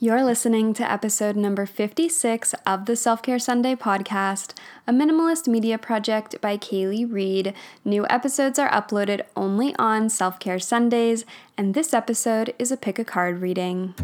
You're listening to episode number 56 of the Self Care Sunday podcast, a minimalist media project by Kaylee Reed. New episodes are uploaded only on Self Care Sundays, and this episode is a pick a card reading.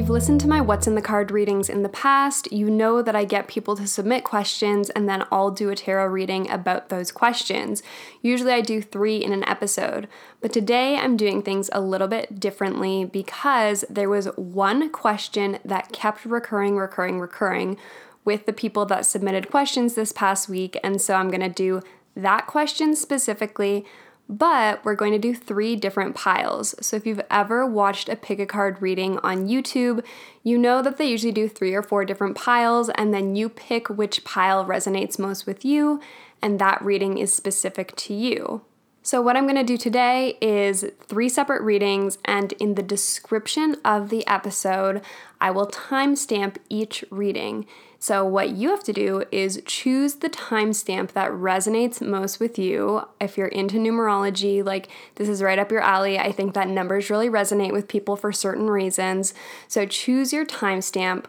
You've listened to my What's in the Card readings in the past, you know that I get people to submit questions and then I'll do a tarot reading about those questions. Usually I do three in an episode, but today I'm doing things a little bit differently because there was one question that kept recurring, recurring, recurring with the people that submitted questions this past week, and so I'm gonna do that question specifically but we're going to do three different piles. So if you've ever watched a pick a card reading on YouTube, you know that they usually do three or four different piles, and then you pick which pile resonates most with you, and that reading is specific to you. So, what I'm going to do today is three separate readings, and in the description of the episode, I will timestamp each reading. So, what you have to do is choose the timestamp that resonates most with you. If you're into numerology, like this is right up your alley. I think that numbers really resonate with people for certain reasons. So, choose your timestamp,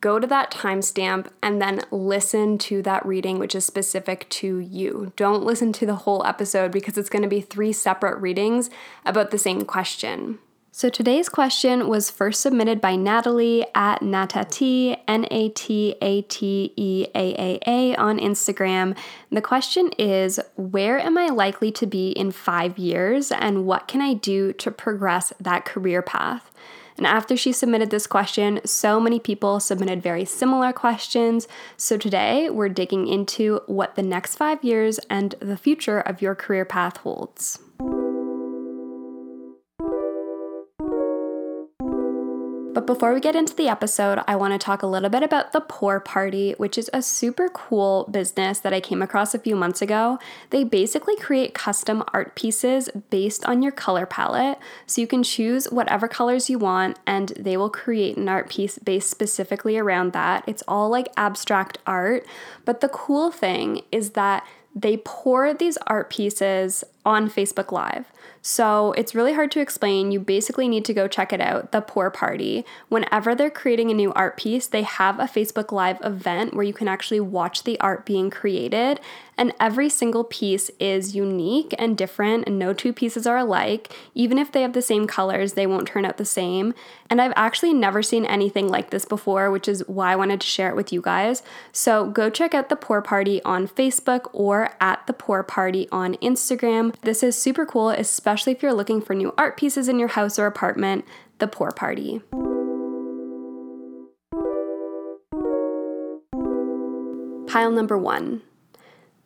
go to that timestamp, and then listen to that reading, which is specific to you. Don't listen to the whole episode because it's going to be three separate readings about the same question. So today's question was first submitted by Natalie at Natati, N A T A T E A A A on Instagram. The question is Where am I likely to be in five years, and what can I do to progress that career path? And after she submitted this question, so many people submitted very similar questions. So today we're digging into what the next five years and the future of your career path holds. But before we get into the episode, I want to talk a little bit about the Pour Party, which is a super cool business that I came across a few months ago. They basically create custom art pieces based on your color palette. So you can choose whatever colors you want, and they will create an art piece based specifically around that. It's all like abstract art. But the cool thing is that they pour these art pieces on Facebook Live. So it's really hard to explain. You basically need to go check it out, The Pour Party. Whenever they're creating a new art piece, they have a Facebook Live event where you can actually watch the art being created. And every single piece is unique and different, and no two pieces are alike. Even if they have the same colors, they won't turn out the same. And I've actually never seen anything like this before, which is why I wanted to share it with you guys. So go check out The Pour Party on Facebook or at The Pour Party on Instagram. This is super cool, especially if you're looking for new art pieces in your house or apartment. The Pour Party. Pile number one.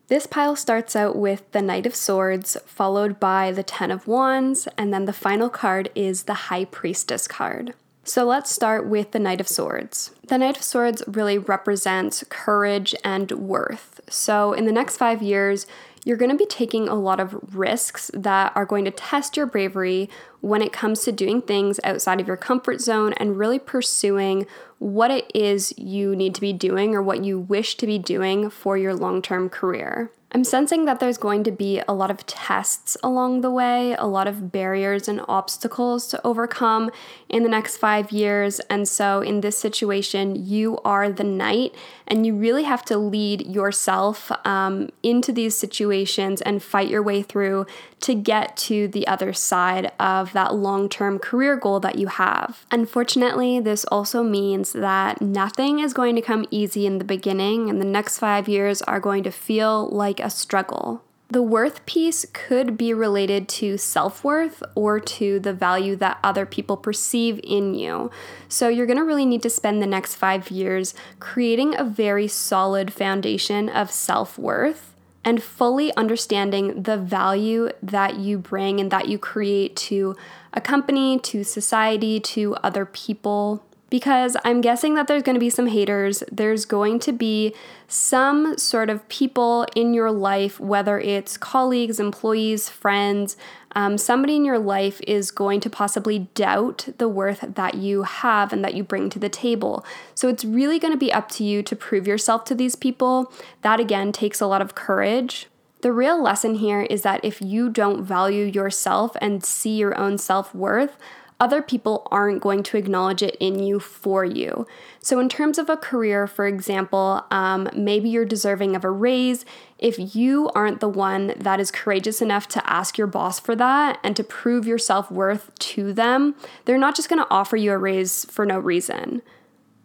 This pile starts out with the Knight of Swords, followed by the Ten of Wands, and then the final card is the High Priestess card. So let's start with the Knight of Swords. The Knight of Swords really represents courage and worth. So in the next five years, you're going to be taking a lot of risks that are going to test your bravery when it comes to doing things outside of your comfort zone and really pursuing what it is you need to be doing or what you wish to be doing for your long term career. I'm sensing that there's going to be a lot of tests along the way, a lot of barriers and obstacles to overcome in the next five years. And so, in this situation, you are the knight, and you really have to lead yourself um, into these situations and fight your way through to get to the other side of that long term career goal that you have. Unfortunately, this also means that nothing is going to come easy in the beginning, and the next five years are going to feel like like a struggle. The worth piece could be related to self worth or to the value that other people perceive in you. So, you're gonna really need to spend the next five years creating a very solid foundation of self worth and fully understanding the value that you bring and that you create to a company, to society, to other people. Because I'm guessing that there's going to be some haters. There's going to be some sort of people in your life, whether it's colleagues, employees, friends, um, somebody in your life is going to possibly doubt the worth that you have and that you bring to the table. So it's really going to be up to you to prove yourself to these people. That again takes a lot of courage. The real lesson here is that if you don't value yourself and see your own self worth, other people aren't going to acknowledge it in you for you. So, in terms of a career, for example, um, maybe you're deserving of a raise. If you aren't the one that is courageous enough to ask your boss for that and to prove your self worth to them, they're not just going to offer you a raise for no reason.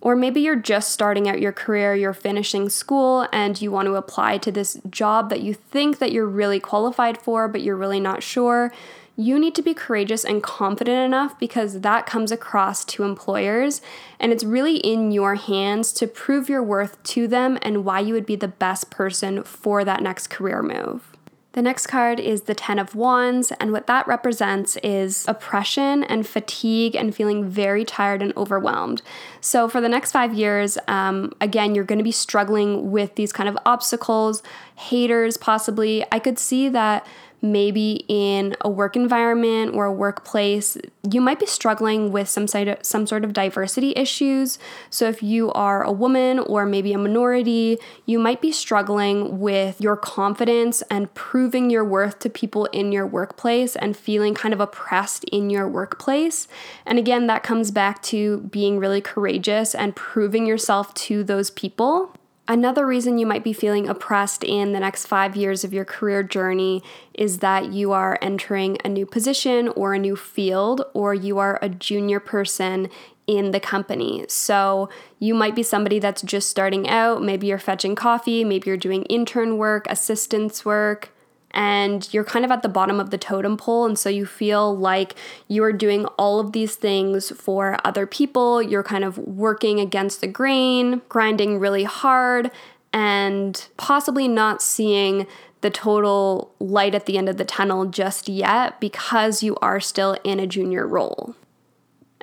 Or maybe you're just starting out your career, you're finishing school and you want to apply to this job that you think that you're really qualified for but you're really not sure you need to be courageous and confident enough because that comes across to employers. And it's really in your hands to prove your worth to them and why you would be the best person for that next career move. The next card is the Ten of Wands, and what that represents is oppression and fatigue and feeling very tired and overwhelmed. So, for the next five years, um, again, you're going to be struggling with these kind of obstacles, haters, possibly. I could see that maybe in a work environment or a workplace, you might be struggling with some sort of, some sort of diversity issues. So if you are a woman or maybe a minority, you might be struggling with your confidence and proving your worth to people in your workplace and feeling kind of oppressed in your workplace. And again, that comes back to being really courageous and proving yourself to those people. Another reason you might be feeling oppressed in the next five years of your career journey is that you are entering a new position or a new field, or you are a junior person in the company. So you might be somebody that's just starting out. Maybe you're fetching coffee, maybe you're doing intern work, assistance work, and you're kind of at the bottom of the totem pole. And so you feel like you are doing all of these things for other people. You're kind of working against the grain, grinding really hard, and possibly not seeing the total light at the end of the tunnel just yet because you are still in a junior role.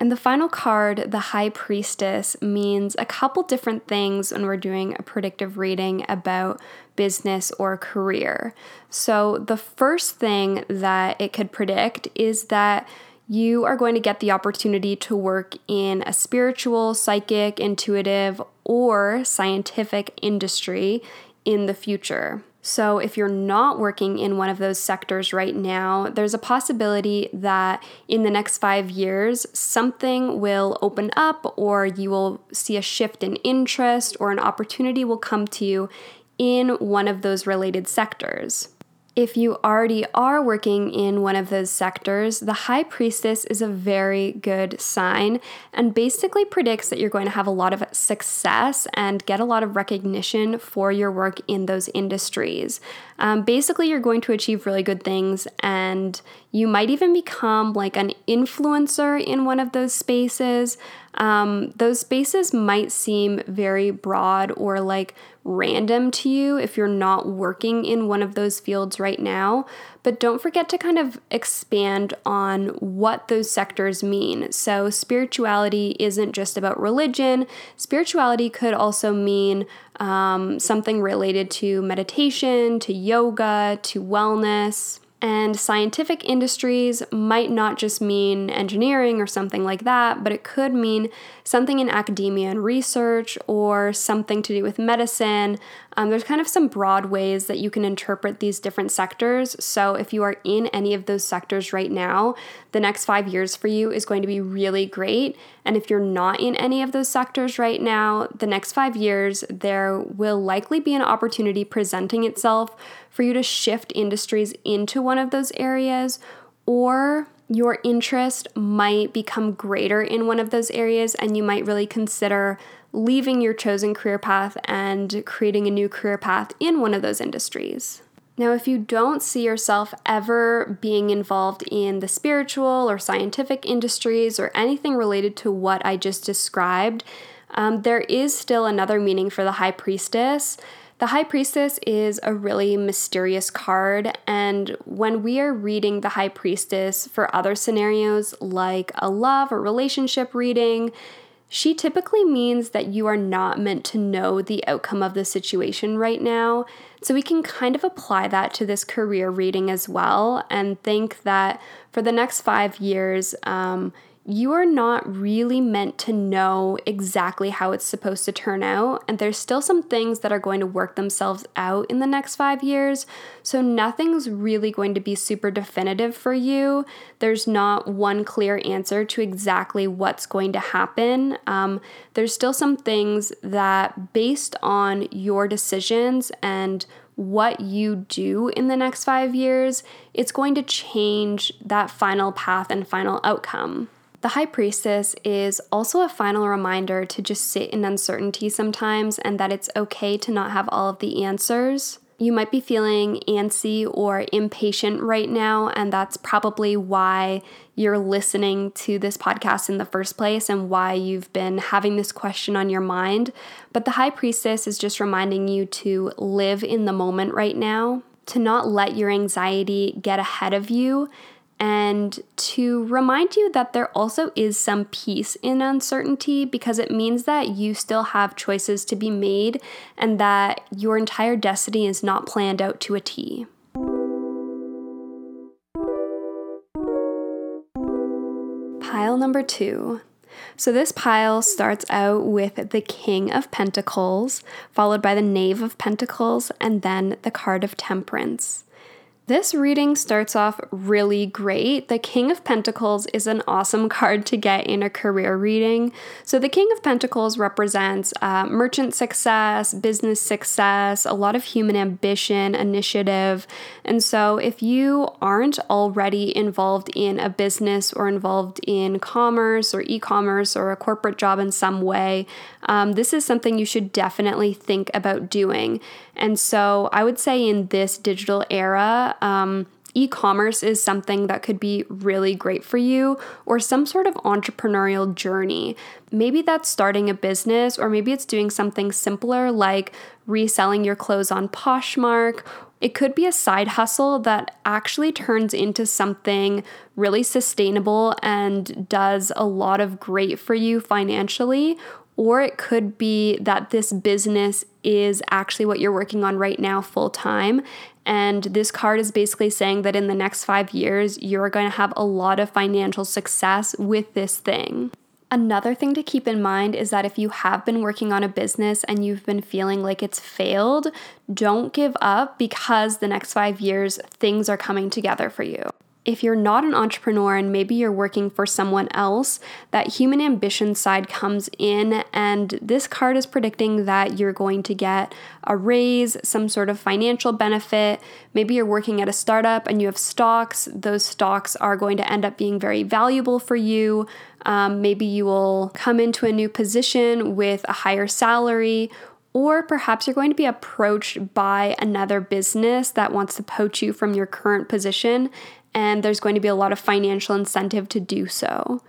And the final card, the High Priestess, means a couple different things when we're doing a predictive reading about business or career. So, the first thing that it could predict is that you are going to get the opportunity to work in a spiritual, psychic, intuitive, or scientific industry in the future. So, if you're not working in one of those sectors right now, there's a possibility that in the next five years, something will open up, or you will see a shift in interest, or an opportunity will come to you in one of those related sectors. If you already are working in one of those sectors, the High Priestess is a very good sign and basically predicts that you're going to have a lot of success and get a lot of recognition for your work in those industries. Um, basically, you're going to achieve really good things and you might even become like an influencer in one of those spaces. Um, those spaces might seem very broad or like random to you if you're not working in one of those fields right now. But don't forget to kind of expand on what those sectors mean. So, spirituality isn't just about religion, spirituality could also mean um, something related to meditation, to yoga, to wellness. And scientific industries might not just mean engineering or something like that, but it could mean something in academia and research or something to do with medicine. Um, there's kind of some broad ways that you can interpret these different sectors. So, if you are in any of those sectors right now, the next five years for you is going to be really great. And if you're not in any of those sectors right now, the next five years, there will likely be an opportunity presenting itself for you to shift industries into one of those areas, or your interest might become greater in one of those areas, and you might really consider leaving your chosen career path and creating a new career path in one of those industries. Now, if you don't see yourself ever being involved in the spiritual or scientific industries or anything related to what I just described, um, there is still another meaning for the high priestess. The High Priestess is a really mysterious card, and when we are reading the High Priestess for other scenarios like a love or relationship reading, she typically means that you are not meant to know the outcome of the situation right now. So we can kind of apply that to this career reading as well and think that for the next five years, um, you are not really meant to know exactly how it's supposed to turn out. And there's still some things that are going to work themselves out in the next five years. So nothing's really going to be super definitive for you. There's not one clear answer to exactly what's going to happen. Um, there's still some things that, based on your decisions and what you do in the next five years, it's going to change that final path and final outcome. The High Priestess is also a final reminder to just sit in uncertainty sometimes and that it's okay to not have all of the answers. You might be feeling antsy or impatient right now, and that's probably why you're listening to this podcast in the first place and why you've been having this question on your mind. But the High Priestess is just reminding you to live in the moment right now, to not let your anxiety get ahead of you, and to remind you that there also is some peace in uncertainty because it means that you still have choices to be made and that your entire destiny is not planned out to a T. Pile number two. So, this pile starts out with the King of Pentacles, followed by the Knave of Pentacles, and then the card of Temperance. This reading starts off really great. The King of Pentacles is an awesome card to get in a career reading. So, the King of Pentacles represents uh, merchant success, business success, a lot of human ambition, initiative. And so, if you aren't already involved in a business or involved in commerce or e commerce or a corporate job in some way, um, this is something you should definitely think about doing. And so, I would say in this digital era, um, e commerce is something that could be really great for you, or some sort of entrepreneurial journey. Maybe that's starting a business, or maybe it's doing something simpler like reselling your clothes on Poshmark. It could be a side hustle that actually turns into something really sustainable and does a lot of great for you financially, or it could be that this business is actually what you're working on right now full time. And this card is basically saying that in the next five years, you're going to have a lot of financial success with this thing. Another thing to keep in mind is that if you have been working on a business and you've been feeling like it's failed, don't give up because the next five years, things are coming together for you if you're not an entrepreneur and maybe you're working for someone else, that human ambition side comes in. And this card is predicting that you're going to get a raise, some sort of financial benefit. Maybe you're working at a startup and you have stocks. Those stocks are going to end up being very valuable for you. Um, maybe you will come into a new position with a higher salary or perhaps you're going to be approached by another business that wants to poach you from your current position and there's going to be a lot of financial incentive to do so.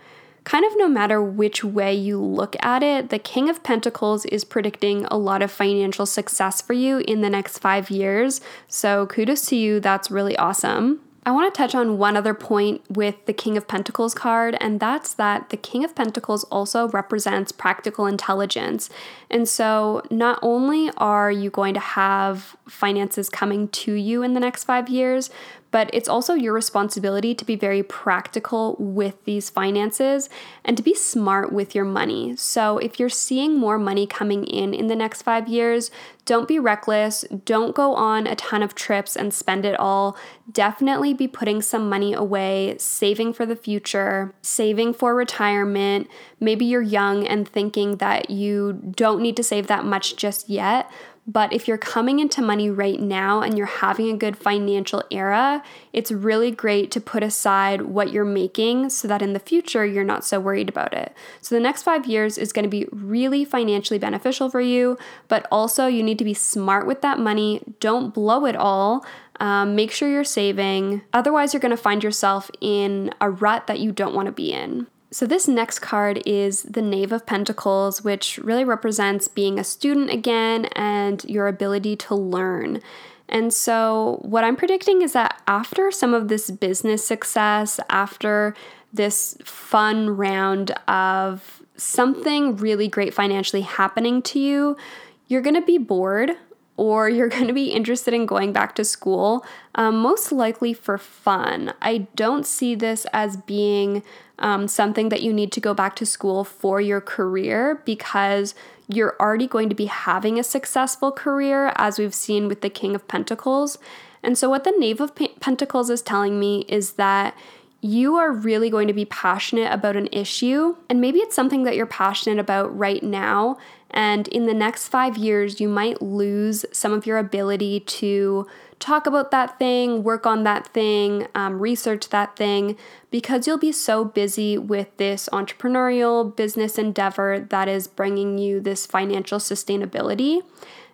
Kind of no matter which way you look at it, the King of Pentacles is predicting a lot of financial success for you in the next five years. So kudos to you, that's really awesome. I want to touch on one other point with the King of Pentacles card, and that's that the King of Pentacles also represents practical intelligence. And so, not only are you going to have finances coming to you in the next five years, but it's also your responsibility to be very practical with these finances and to be smart with your money. So, if you're seeing more money coming in in the next five years, don't be reckless. Don't go on a ton of trips and spend it all. Definitely be putting some money away, saving for the future, saving for retirement. Maybe you're young and thinking that you don't need to save that much just yet. But if you're coming into money right now and you're having a good financial era, it's really great to put aside what you're making so that in the future you're not so worried about it. So the next five years is going to be really financially beneficial for you, but also you need to be smart with that money. Don't blow it all. Um, make sure you're saving. Otherwise, you're going to find yourself in a rut that you don't want to be in. So, this next card is the Knave of Pentacles, which really represents being a student again and your ability to learn. And so, what I'm predicting is that after some of this business success, after this fun round of something really great financially happening to you, you're to be bored or you're going to be interested in going back to school, um, most likely for fun. I don't see this as being um, something that you need to go back to school for your career because you're already going to be having a successful career, as we've seen with the King of Pentacles. And so, what the Knave of Pentacles is telling me is that you are really going to be passionate about an issue, and maybe it's something that you're passionate about right now. And in the next five years, you might lose some of your ability to talk about that thing, work on that thing, um, research that thing, because you'll be so busy with this entrepreneurial business endeavor that is bringing you this financial sustainability.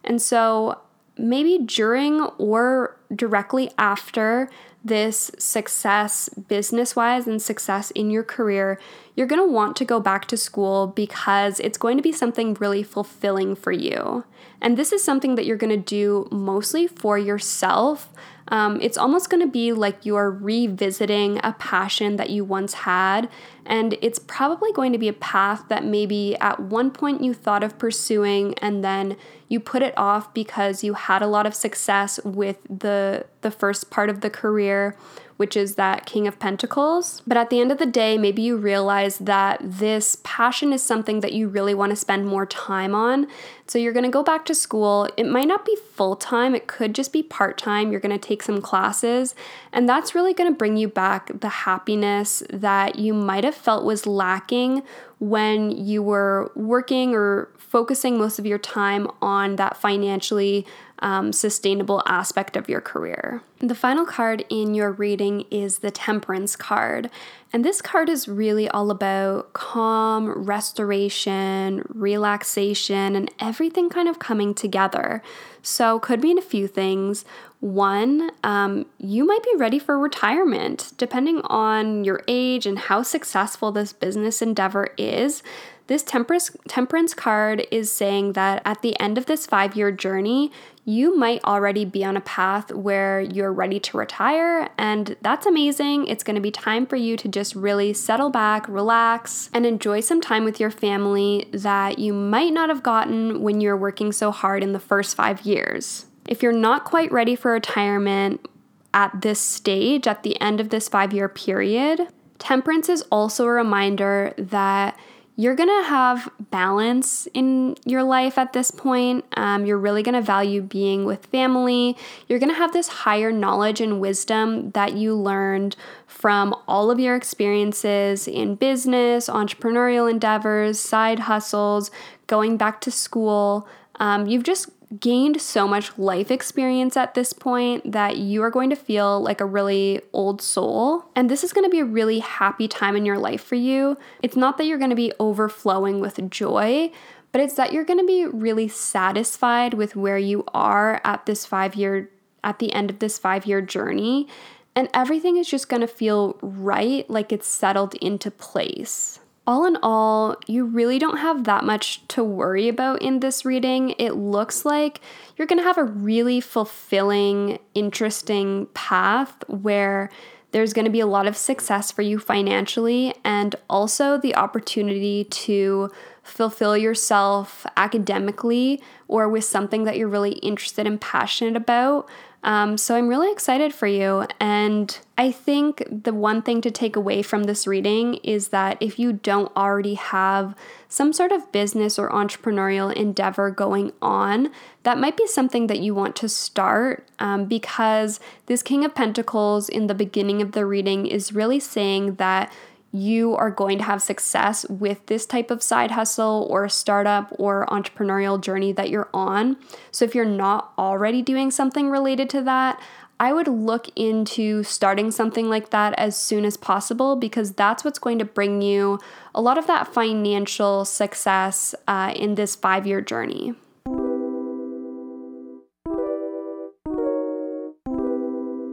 And so, maybe during or directly after this success business wise and success in your career, you're going to want to go back to school because it's going to be something really fulfilling for you. And this is something that you're going to do mostly for yourself. Um, it's almost going to be like you're revisiting a passion that you once had. And it's probably going to be a path that maybe at one point you thought of pursuing and then you put it off because you had a lot of success with the, the first part of the career which is that King of Pentacles. But at the end of the day, maybe you realize that this passion is something that you really want to spend more time on. So you're going to go back to school. It might not be full time, it could just be part time. You're going to take some classes, and that's really going to bring you back the happiness that you might have felt was lacking when you were working or focusing most of your time on that financially um, sustainable aspect of your career. The final card in your reading is the Temperance card. And this card is really all about calm, restoration, relaxation, and everything kind of coming together. So, could mean a few things. One, um, you might be ready for retirement, depending on your age and how successful this business endeavor is. This temperance, temperance card is saying that at the end of this five year journey, you might already be on a path where you're ready to retire, and that's amazing. It's to be time for you to just really settle back, relax, and enjoy some time with your family that you might not have gotten when you're working so hard in the first five years. If you're not quite ready for retirement at this stage, at the end of this five year period, temperance is also a reminder that you're gonna have balance in your life at this point. Um, you're really gonna value being with family. You're gonna have this higher knowledge and wisdom that you learned from all of your experiences in business, entrepreneurial endeavors, side hustles, going back to school. Um, you've just gained so much life experience at this point that you are going to feel like a really old soul. And this is going to be a really happy time in your life for you. It's not that you're going to be overflowing with joy, but it's that you're going to be really satisfied with where you are at this 5 year at the end of this 5 year journey. And everything is just going to feel right, like it's settled into place all in all, you really don't have that much to worry about in this reading. It looks like you're going to have a really fulfilling, interesting path where there's going to be a lot of success for you financially and also the opportunity to fulfill yourself academically or with something that you're really interested and passionate about. Um, so I'm really excited for you. And I think the one thing to take away from this reading is that if you don't already have some sort of business or entrepreneurial endeavor going on, that might be something that you want to start um, because this King of Pentacles in the beginning of the reading is really saying that you are going to have success with this type of side hustle or startup or entrepreneurial journey that you're on. So, if you're not already doing something related to that, I would look into starting something like that as soon as possible because that's what's going to bring you a lot of that financial success uh, in this five year journey.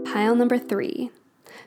Pile number three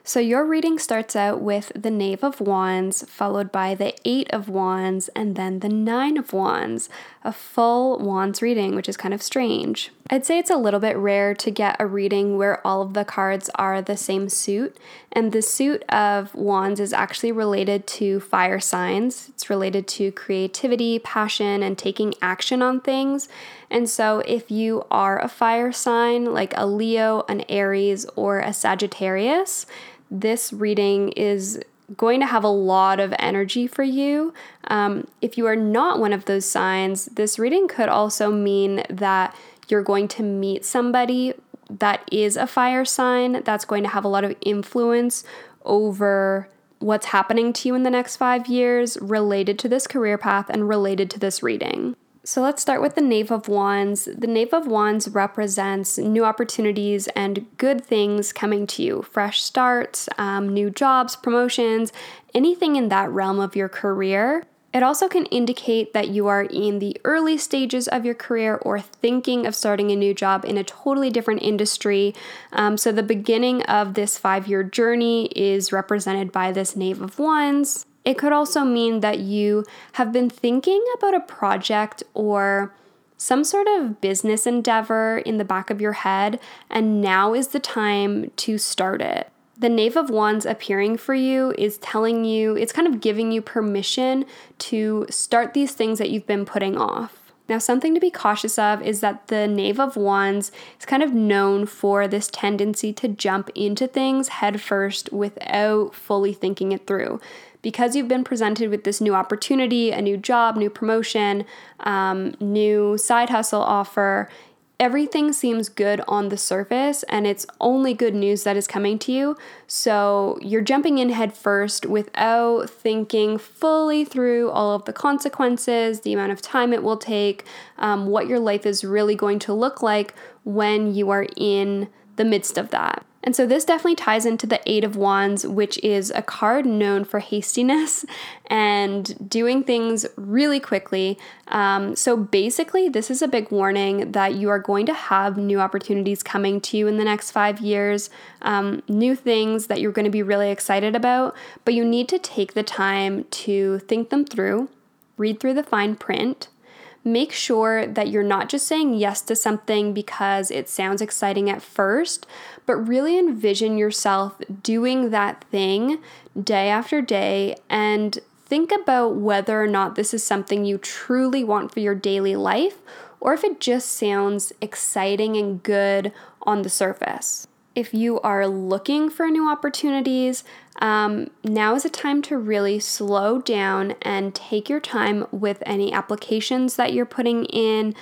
so your reading starts out with the Knave of Wands, followed by the Eight of Wands, and then the Nine of Wands, a full Wands reading, which is kind of strange. I'd say it's a little bit rare to get a reading where all of the cards are the same suit. And the suit of wands is actually related to fire signs. It's related to creativity, passion, and taking action on things. And so if you are a fire sign, like a Leo, an Aries, or a Sagittarius, this reading is going to have a lot of energy for you. Um, if you are not one of those signs, this reading could also mean that you're going to meet somebody that is a fire sign that's going to have a lot of influence over what's happening to you in the next five years related to this career path and related to this reading. So let's start with the Knave of Wands. The Knave of Wands represents new opportunities and good things coming to you fresh starts, um, new jobs, promotions, anything in that realm of your career. It also can indicate that you are in the early stages of your career or thinking of starting a new job in a totally different industry. Um, so, the beginning of this five year journey is represented by this Knave of Wands. It could also mean that you have been thinking about a project or some sort of business endeavor in the back of your head, and now is the time to start it the Knave of Wands appearing for you is telling you, it's kind of giving you permission to start these things that you've been putting off. Now, something to be cautious of is that the Knave of Wands is kind of known for this tendency to jump into things headfirst without fully thinking it through. Because you've been presented with this new opportunity, a new job, new promotion, um, new side hustle offer, everything seems good on the surface and it's only good news that is coming to you. So you're jumping in head first without thinking fully through all of the consequences, the amount of time it will take, um, what your life is really going to look like when you are in the midst of that. And so this definitely ties into the Eight of Wands, which is a card known for hastiness and doing things really quickly. Um, so basically, this is a big warning that you are going to have new opportunities coming to you in the next five years, um, new things that you're going to be really excited about, but you need to take the time to think them through, read through the fine print make sure that you're not just saying yes to something because it sounds exciting at first, but really envision yourself doing that thing day after day and think about whether or not this is something you truly want for your daily life or if it just sounds exciting and good on the surface if you are looking for new opportunities, um, now is a time to really slow down and take your time with any applications that you're putting in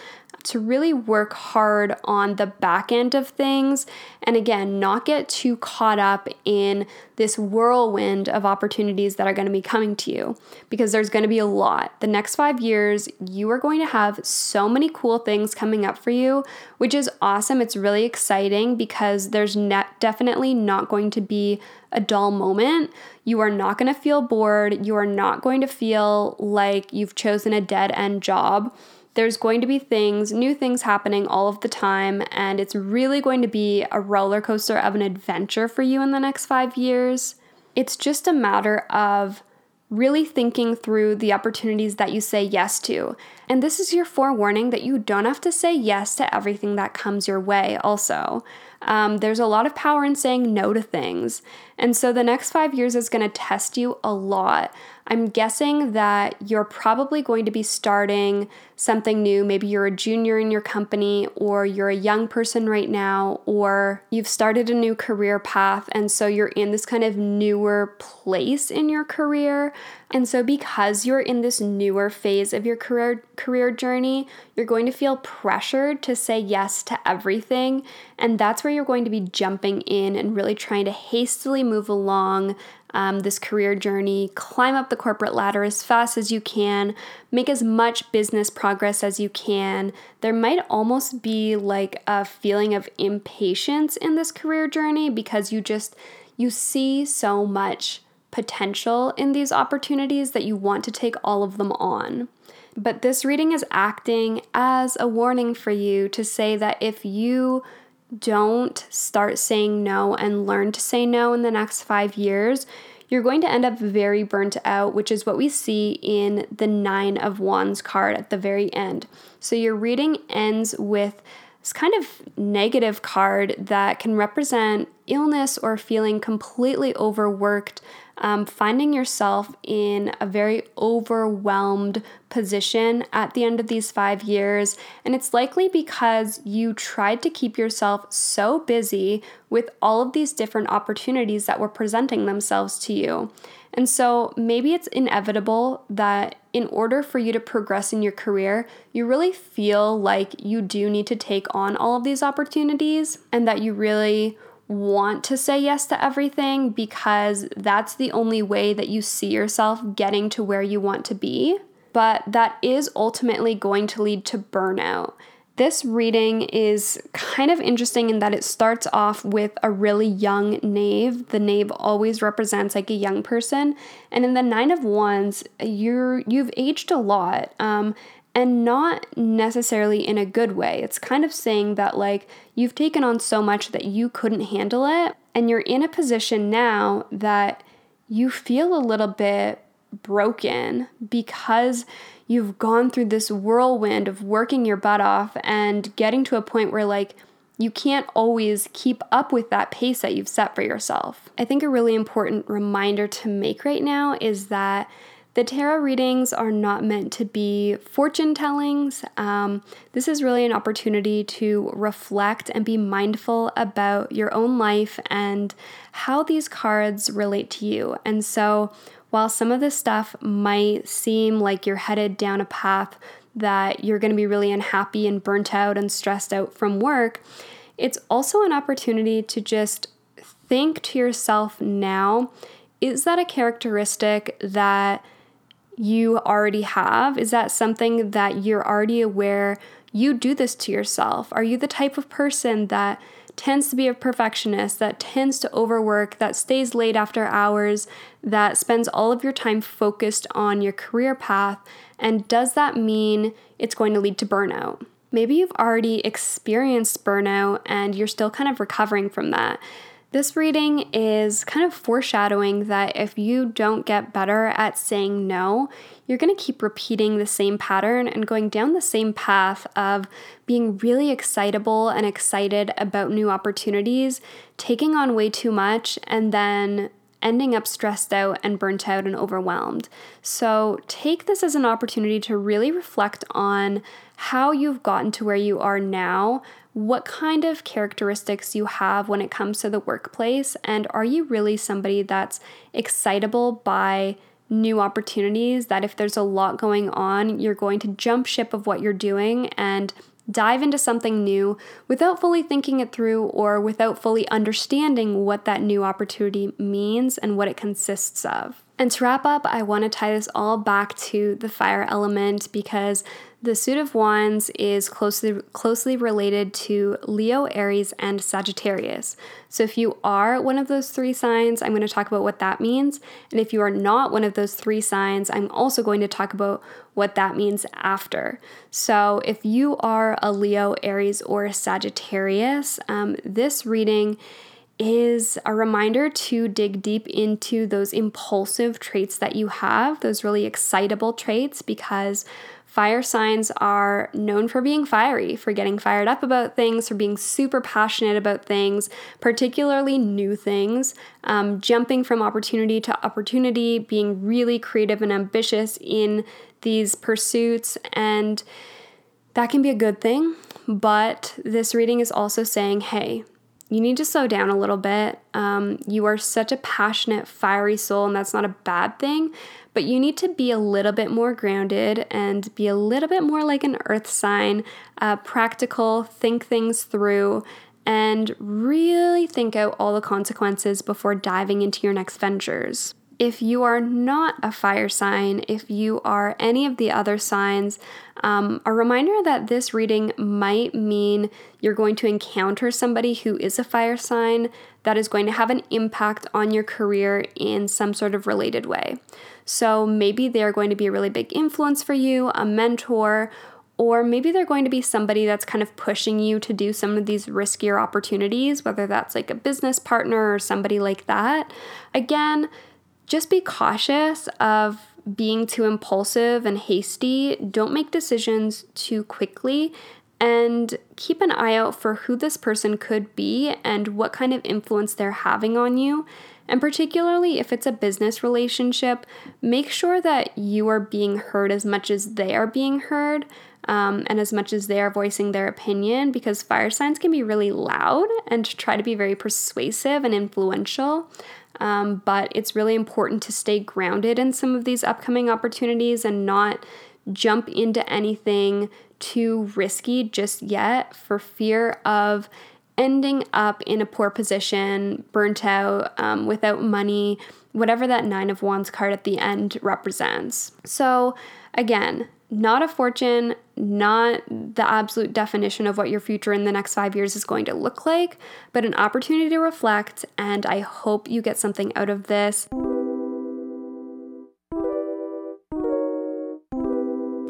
to really work hard on the back end of things. And again, not get too caught up in this whirlwind of opportunities that are going to be coming to you because there's going to be a lot. The next five years, you are going to have so many cool things coming up for you, which is awesome. It's really exciting because there's net definitely not going to be a dull moment. You are not going to feel bored. You are not going to feel like you've chosen a dead end job there's going to be things, new things happening all of the time, and it's really going to be a roller coaster of an adventure for you in the next five years. It's just a matter of really thinking through the opportunities that you say yes to. And this is your forewarning that you don't have to say yes to everything that comes your way, also. Um, there's a lot of power in saying no to things. And so the next five years is going to test you a lot. I'm guessing that you're probably going to be starting something new. Maybe you're a junior in your company, or you're a young person right now, or you've started a new career path. And so you're in this kind of newer place in your career. And so, because you're in this newer phase of your career, career journey, you're going to feel pressured to say yes to everything. And that's where you're going to be jumping in and really trying to hastily move along um, this career journey, climb up the corporate ladder as fast as you can, make as much business progress as you can. There might almost be like a feeling of impatience in this career journey because you just you see so much potential in these opportunities that you want to take all of them on. But this reading is acting as a warning for you to say that if you don't start saying no and learn to say no in the next five years, you're going to end up very burnt out, which is what we see in the Nine of Wands card at the very end. So your reading ends with this kind of negative card that can represent illness or feeling completely overworked, um, finding yourself in a very overwhelmed position at the end of these five years. And it's likely because you tried to keep yourself so busy with all of these different opportunities that were presenting themselves to you. And so maybe it's inevitable that in order for you to progress in your career, you really feel like you do need to take on all of these opportunities and that you really want to say yes to everything because that's the only way that you see yourself getting to where you want to be. But that is ultimately going to lead to burnout. This reading is kind of interesting in that it starts off with a really young knave. The knave always represents like a young person, and in the nine of wands, you're you've aged a lot, um, and not necessarily in a good way. It's kind of saying that like you've taken on so much that you couldn't handle it, and you're in a position now that you feel a little bit broken because you've gone through this whirlwind of working your butt off and getting to a point where, like, you can't always keep up with that pace that you've set for yourself. I think a really important reminder to make right now is that the tarot readings are not meant to be fortune tellings. Um, this is really an opportunity to reflect and be mindful about your own life and how these cards relate to you. And so, while some of this stuff might seem like you're headed down a path that you're going to be really unhappy and burnt out and stressed out from work, it's also an opportunity to just think to yourself now is that a characteristic that you already have? Is that something that you're already aware you do this to yourself? Are you the type of person that tends to be a perfectionist, that tends to overwork, that stays late after hours, that spends all of your time focused on your career path? And does that mean it's going to lead to burnout? Maybe you've already experienced burnout and you're still kind of recovering from that. This reading is kind of foreshadowing that if you don't get better at saying no, you're going to keep repeating the same pattern and going down the same path of being really excitable and excited about new opportunities, taking on way too much, and then ending up stressed out and burnt out and overwhelmed. So take this as an opportunity to really reflect on how you've gotten to where you are now what kind of characteristics you have when it comes to the workplace, and are you really somebody that's excitable by new opportunities? That if there's a lot going on, you're going to jump ship of what you're doing and dive into something new without fully thinking it through or without fully understanding what that new opportunity means and what it consists of. And to wrap up, I want to tie this all back to the fire element because the suit of wands is closely closely related to Leo, Aries, and Sagittarius. So if you are one of those three signs, I'm going to talk about what that means. And if you are not one of those three signs, I'm also going to talk about what that means after. So if you are a Leo, Aries, or Sagittarius, um, this reading is a reminder to dig deep into those impulsive traits that you have, those really excitable traits, because fire signs are known for being fiery, for getting fired up about things, for being super passionate about things, particularly new things, um, jumping from opportunity to opportunity, being really creative and ambitious in these pursuits. And that can be a good thing. But this reading is also saying, hey, you need to slow down a little bit. Um, you are such a passionate, fiery soul, and that's not a bad thing, but you need to be a little bit more grounded and be a little bit more like an earth sign, uh, practical, think things through, and really think out all the consequences before diving into your next ventures. If you are not a fire sign, if you are any of the other signs, um, a reminder that this reading might mean you're going to encounter somebody who is a fire sign that is going to have an impact on your career in some sort of related way. So maybe they're going to be a really big influence for you, a mentor, or maybe they're going to be somebody that's kind of pushing you to do some of these riskier opportunities, whether that's like a business partner or somebody like that. Again, just be cautious of being too impulsive and hasty. Don't make decisions too quickly and keep an eye out for who this person could be and what kind of influence they're having on you. And particularly if it's a business relationship, make sure that you are being heard as much as they are being heard um, and as much as they are voicing their opinion because fire signs can be really loud and try to be very persuasive and influential. Um, but it's really important to stay grounded in some of these upcoming opportunities and not jump into anything too risky just yet for fear of ending up in a poor position, burnt out, um, without money, whatever that Nine of Wands card at the end represents. So, again, not a fortune, not the absolute definition of what your future in the next five years is going to look like, but an opportunity to reflect. And I hope you get something out of this.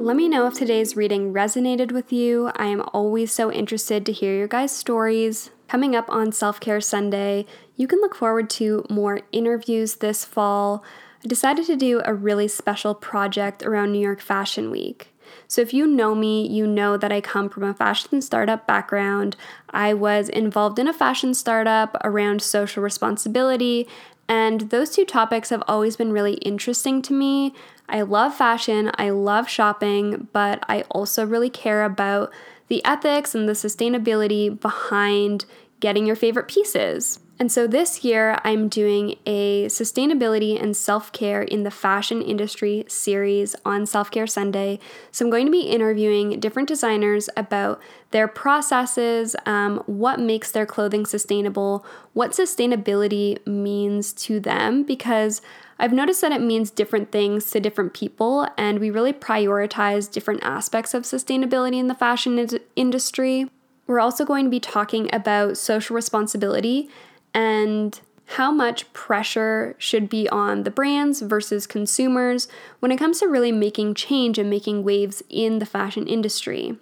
Let me know if today's reading resonated with you. I am always so interested to hear your guys' stories. Coming up on Self Care Sunday, you can look forward to more interviews this fall. I decided to do a really special project around New York Fashion Week. So, if you know me, you know that I come from a fashion startup background. I was involved in a fashion startup around social responsibility, and those two topics have always been really interesting to me. I love fashion, I love shopping, but I also really care about the ethics and the sustainability behind getting your favorite pieces. And so this year, I'm doing a sustainability and self care in the fashion industry series on Self Care Sunday. So I'm going to be interviewing different designers about their processes, um, what makes their clothing sustainable, what sustainability means to them, because I've noticed that it means different things to different people, and we really prioritize different aspects of sustainability in the fashion industry. We're also going to be talking about social responsibility and how much pressure should be on the brands versus consumers when it comes to really making change and making waves in the fashion industry.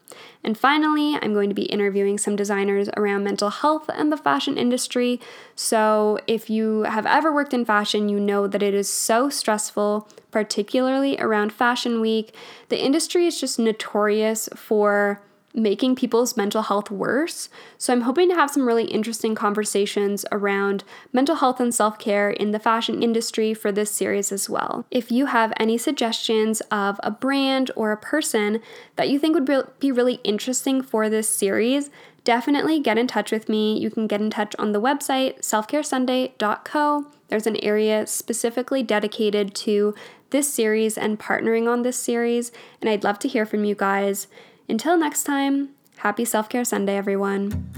And finally, I'm going to be interviewing some designers around mental health and the fashion industry. So, if you have ever worked in fashion, you know that it is so stressful, particularly around Fashion Week. The industry is just notorious for making people's mental health worse. So, I'm hoping to have some really interesting conversations around mental health and self care in the fashion industry for this series as well. If you have any suggestions of a brand or a person that you think would be really interesting for this series, definitely get in touch with me. You can get in touch on the website selfcaresunday.co. There's an area specifically dedicated to this series and partnering on this series, and I'd love to hear from you guys. Until next time, happy Self Care Sunday, everyone.